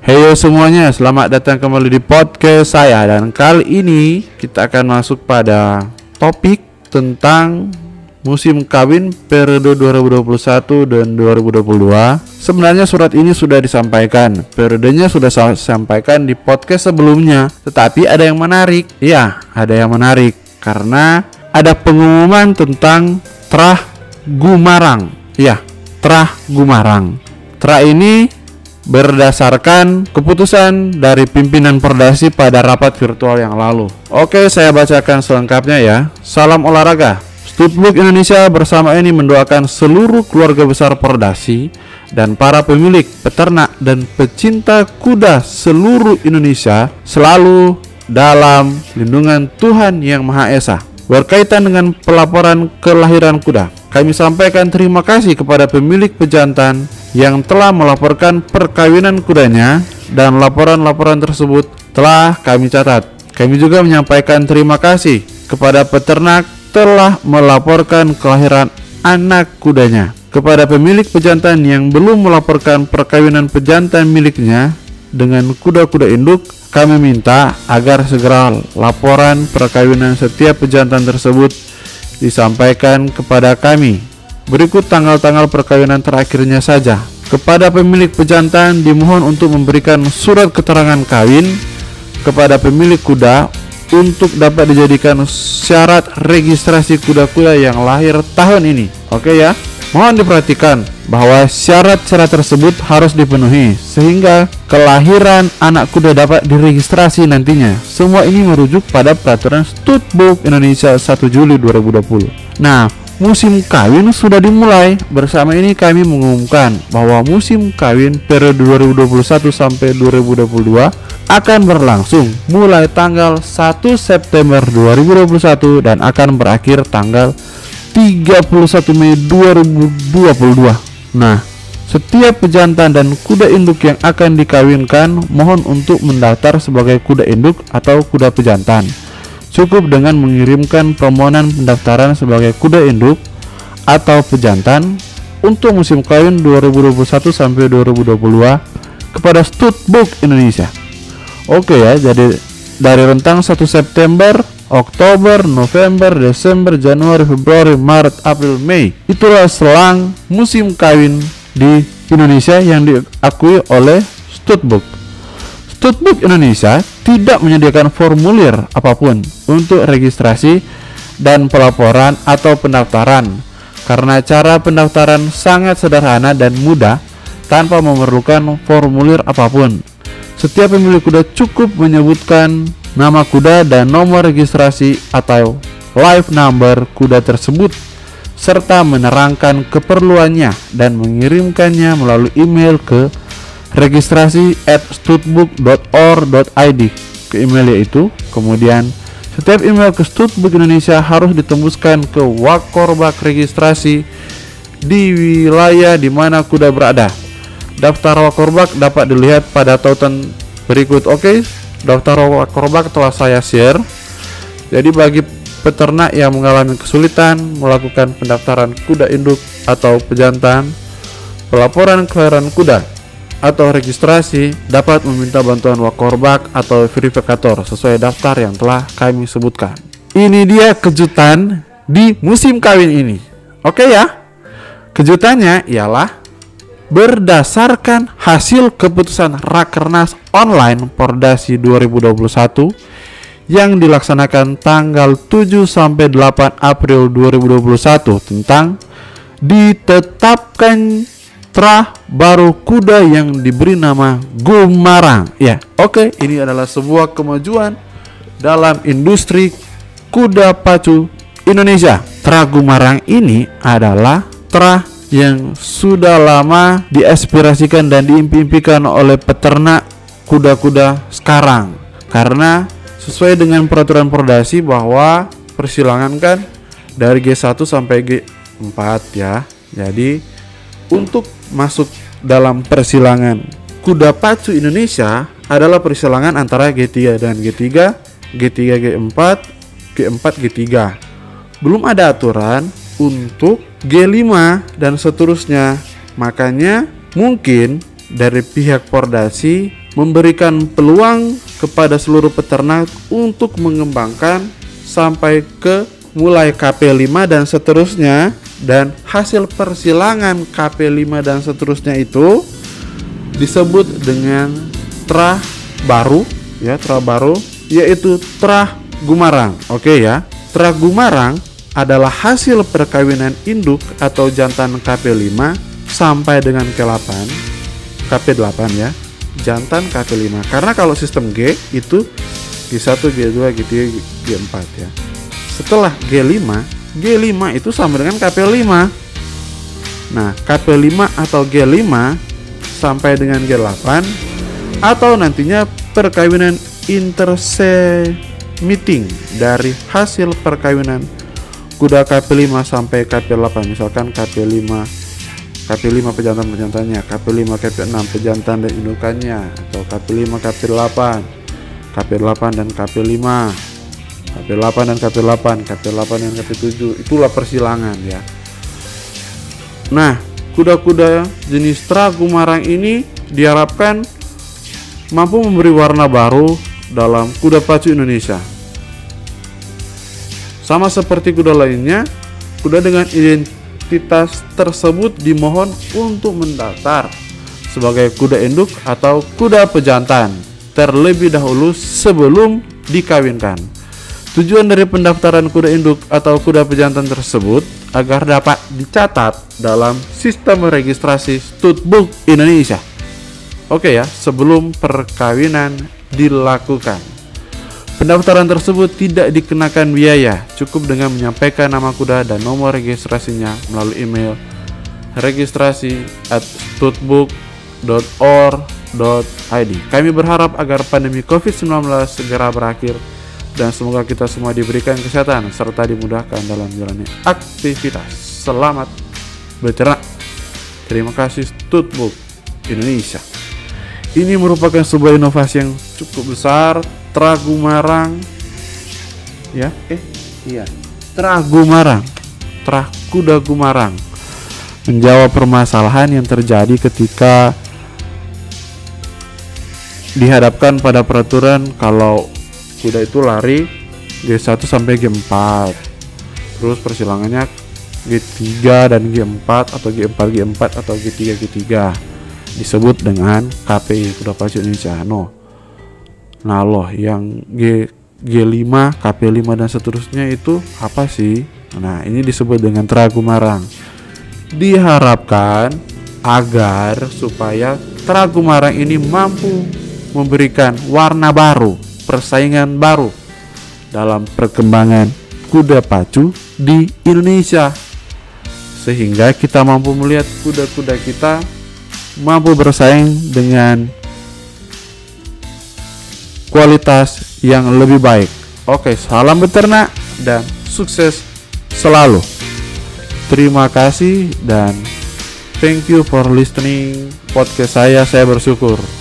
Heyo semuanya, selamat datang kembali di podcast saya dan kali ini kita akan masuk pada topik tentang musim kawin periode 2021 dan 2022. Sebenarnya surat ini sudah disampaikan, periodenya sudah saya sampaikan di podcast sebelumnya, tetapi ada yang menarik. Ya, ada yang menarik karena ada pengumuman tentang Trah Gumarang. Ya, Trah Gumarang. Trah ini berdasarkan keputusan dari pimpinan Perdasi pada rapat virtual yang lalu. Oke, saya bacakan selengkapnya ya. Salam olahraga. Studbook Indonesia bersama ini mendoakan seluruh keluarga besar Perdasi dan para pemilik, peternak, dan pecinta kuda seluruh Indonesia selalu dalam lindungan Tuhan Yang Maha Esa. Berkaitan dengan pelaporan kelahiran kuda, kami sampaikan terima kasih kepada pemilik pejantan yang telah melaporkan perkawinan kudanya dan laporan-laporan tersebut telah kami catat. Kami juga menyampaikan terima kasih kepada peternak telah melaporkan kelahiran anak kudanya. Kepada pemilik pejantan yang belum melaporkan perkawinan pejantan miliknya dengan kuda-kuda induk, kami minta agar segera laporan perkawinan setiap pejantan tersebut disampaikan kepada kami Berikut tanggal-tanggal perkawinan terakhirnya saja. Kepada pemilik pejantan dimohon untuk memberikan surat keterangan kawin kepada pemilik kuda untuk dapat dijadikan syarat registrasi kuda-kuda yang lahir tahun ini. Oke ya. Mohon diperhatikan bahwa syarat-syarat tersebut harus dipenuhi sehingga kelahiran anak kuda dapat diregistrasi nantinya. Semua ini merujuk pada peraturan Studbook Indonesia 1 Juli 2020. Nah, musim kawin sudah dimulai. Bersama ini kami mengumumkan bahwa musim kawin periode 2021 sampai 2022 akan berlangsung mulai tanggal 1 September 2021 dan akan berakhir tanggal 31 Mei 2022. Nah, setiap pejantan dan kuda induk yang akan dikawinkan mohon untuk mendaftar sebagai kuda induk atau kuda pejantan. Cukup dengan mengirimkan permohonan pendaftaran sebagai kuda induk atau pejantan untuk musim kawin 2021 sampai 2022 kepada Studbook Indonesia. Oke ya, jadi dari rentang 1 September, Oktober, November, Desember, Januari, Februari, Maret, April, Mei. Itulah selang musim kawin di Indonesia yang diakui oleh Studbook. Studbook Indonesia tidak menyediakan formulir apa pun untuk registrasi dan pelaporan atau pendaftaran karena cara pendaftaran sangat sederhana dan mudah tanpa memerlukan formulir apa pun. Setiap pemilik kuda cukup menyebutkan nama kuda dan nomor registrasi atau live number kuda tersebut serta menerangkan keperluannya dan mengirimkannya melalui email ke registrasi at studbook.or.id ke email yaitu kemudian setiap email ke Studbook Indonesia harus ditembuskan ke Wakorbak registrasi di wilayah di mana kuda berada. Daftar Wakorbak dapat dilihat pada tautan berikut. Oke, daftar Wakorbak telah saya share. Jadi bagi peternak yang mengalami kesulitan melakukan pendaftaran kuda induk atau pejantan, pelaporan kelahiran kuda atau registrasi dapat meminta bantuan wakorbak atau verifikator sesuai daftar yang telah kami sebutkan. Ini dia kejutan di musim kawin ini. Oke ya. Kejutannya ialah berdasarkan hasil keputusan Rakernas online Pordasi 2021 yang dilaksanakan tanggal 7 sampai 8 April 2021 tentang ditetapkan Trah baru kuda yang diberi nama Gumarang. Ya, oke, okay, ini adalah sebuah kemajuan dalam industri kuda pacu Indonesia. Trah Gumarang ini adalah trah yang sudah lama diaspirasikan dan diimpi-impikan oleh peternak kuda-kuda sekarang. Karena sesuai dengan peraturan perdasi bahwa persilangan kan dari G1 sampai G4 ya. Jadi untuk masuk dalam persilangan kuda pacu Indonesia adalah persilangan antara G3 dan G3, G3 G4, G4 G3. Belum ada aturan untuk G5 dan seterusnya. Makanya mungkin dari pihak Pordasi memberikan peluang kepada seluruh peternak untuk mengembangkan sampai ke mulai KP5 dan seterusnya dan hasil persilangan KP5 dan seterusnya itu disebut dengan trah baru ya trah baru yaitu trah gumarang. Oke ya. Trah gumarang adalah hasil perkawinan induk atau jantan KP5 sampai dengan K8 KP8 ya. Jantan KP5 karena kalau sistem G itu G1 G2 G3 G4 ya. Setelah G5 G5 itu sama dengan KP5 nah KP5 atau G5 sampai dengan G8 atau nantinya perkawinan interse meeting dari hasil perkawinan kuda KP5 sampai KP8 misalkan KP5 KP5 pejantan-pejantannya KP5 KP6 pejantan dan indukannya atau KP5 KP8 KP8 dan KP5 KP8 dan KP8 KP8 dan KP7 itulah persilangan ya. Nah kuda-kuda jenis Tragumarang ini diharapkan mampu memberi warna baru dalam kuda pacu Indonesia. Sama seperti kuda lainnya kuda dengan identitas tersebut dimohon untuk mendaftar sebagai kuda induk atau kuda pejantan terlebih dahulu sebelum dikawinkan. Tujuan dari pendaftaran kuda induk atau kuda pejantan tersebut agar dapat dicatat dalam sistem registrasi Stutbook Indonesia. Oke ya, sebelum perkawinan dilakukan. Pendaftaran tersebut tidak dikenakan biaya, cukup dengan menyampaikan nama kuda dan nomor registrasinya melalui email registrasi at stutbook.or.id. Kami berharap agar pandemi COVID-19 segera berakhir dan semoga kita semua diberikan kesehatan serta dimudahkan dalam menjalani aktivitas. Selamat berternak. Terima kasih Tutbook Indonesia. Ini merupakan sebuah inovasi yang cukup besar. Tragu Marang, ya, eh, iya, Tragu Marang, Trah Kuda Gumarang menjawab permasalahan yang terjadi ketika dihadapkan pada peraturan kalau kuda itu lari G1 sampai G4 terus persilangannya G3 dan G4 atau G4 G4 atau G3 G3 disebut dengan KPI kuda pacu Indonesia. No. Nah loh yang G G5 KP5 dan seterusnya itu apa sih? Nah ini disebut dengan teragu marang. Diharapkan agar supaya teragu marang ini mampu memberikan warna baru persaingan baru dalam perkembangan kuda pacu di Indonesia sehingga kita mampu melihat kuda-kuda kita mampu bersaing dengan kualitas yang lebih baik. Oke, salam beternak dan sukses selalu. Terima kasih dan thank you for listening podcast saya. Saya bersyukur.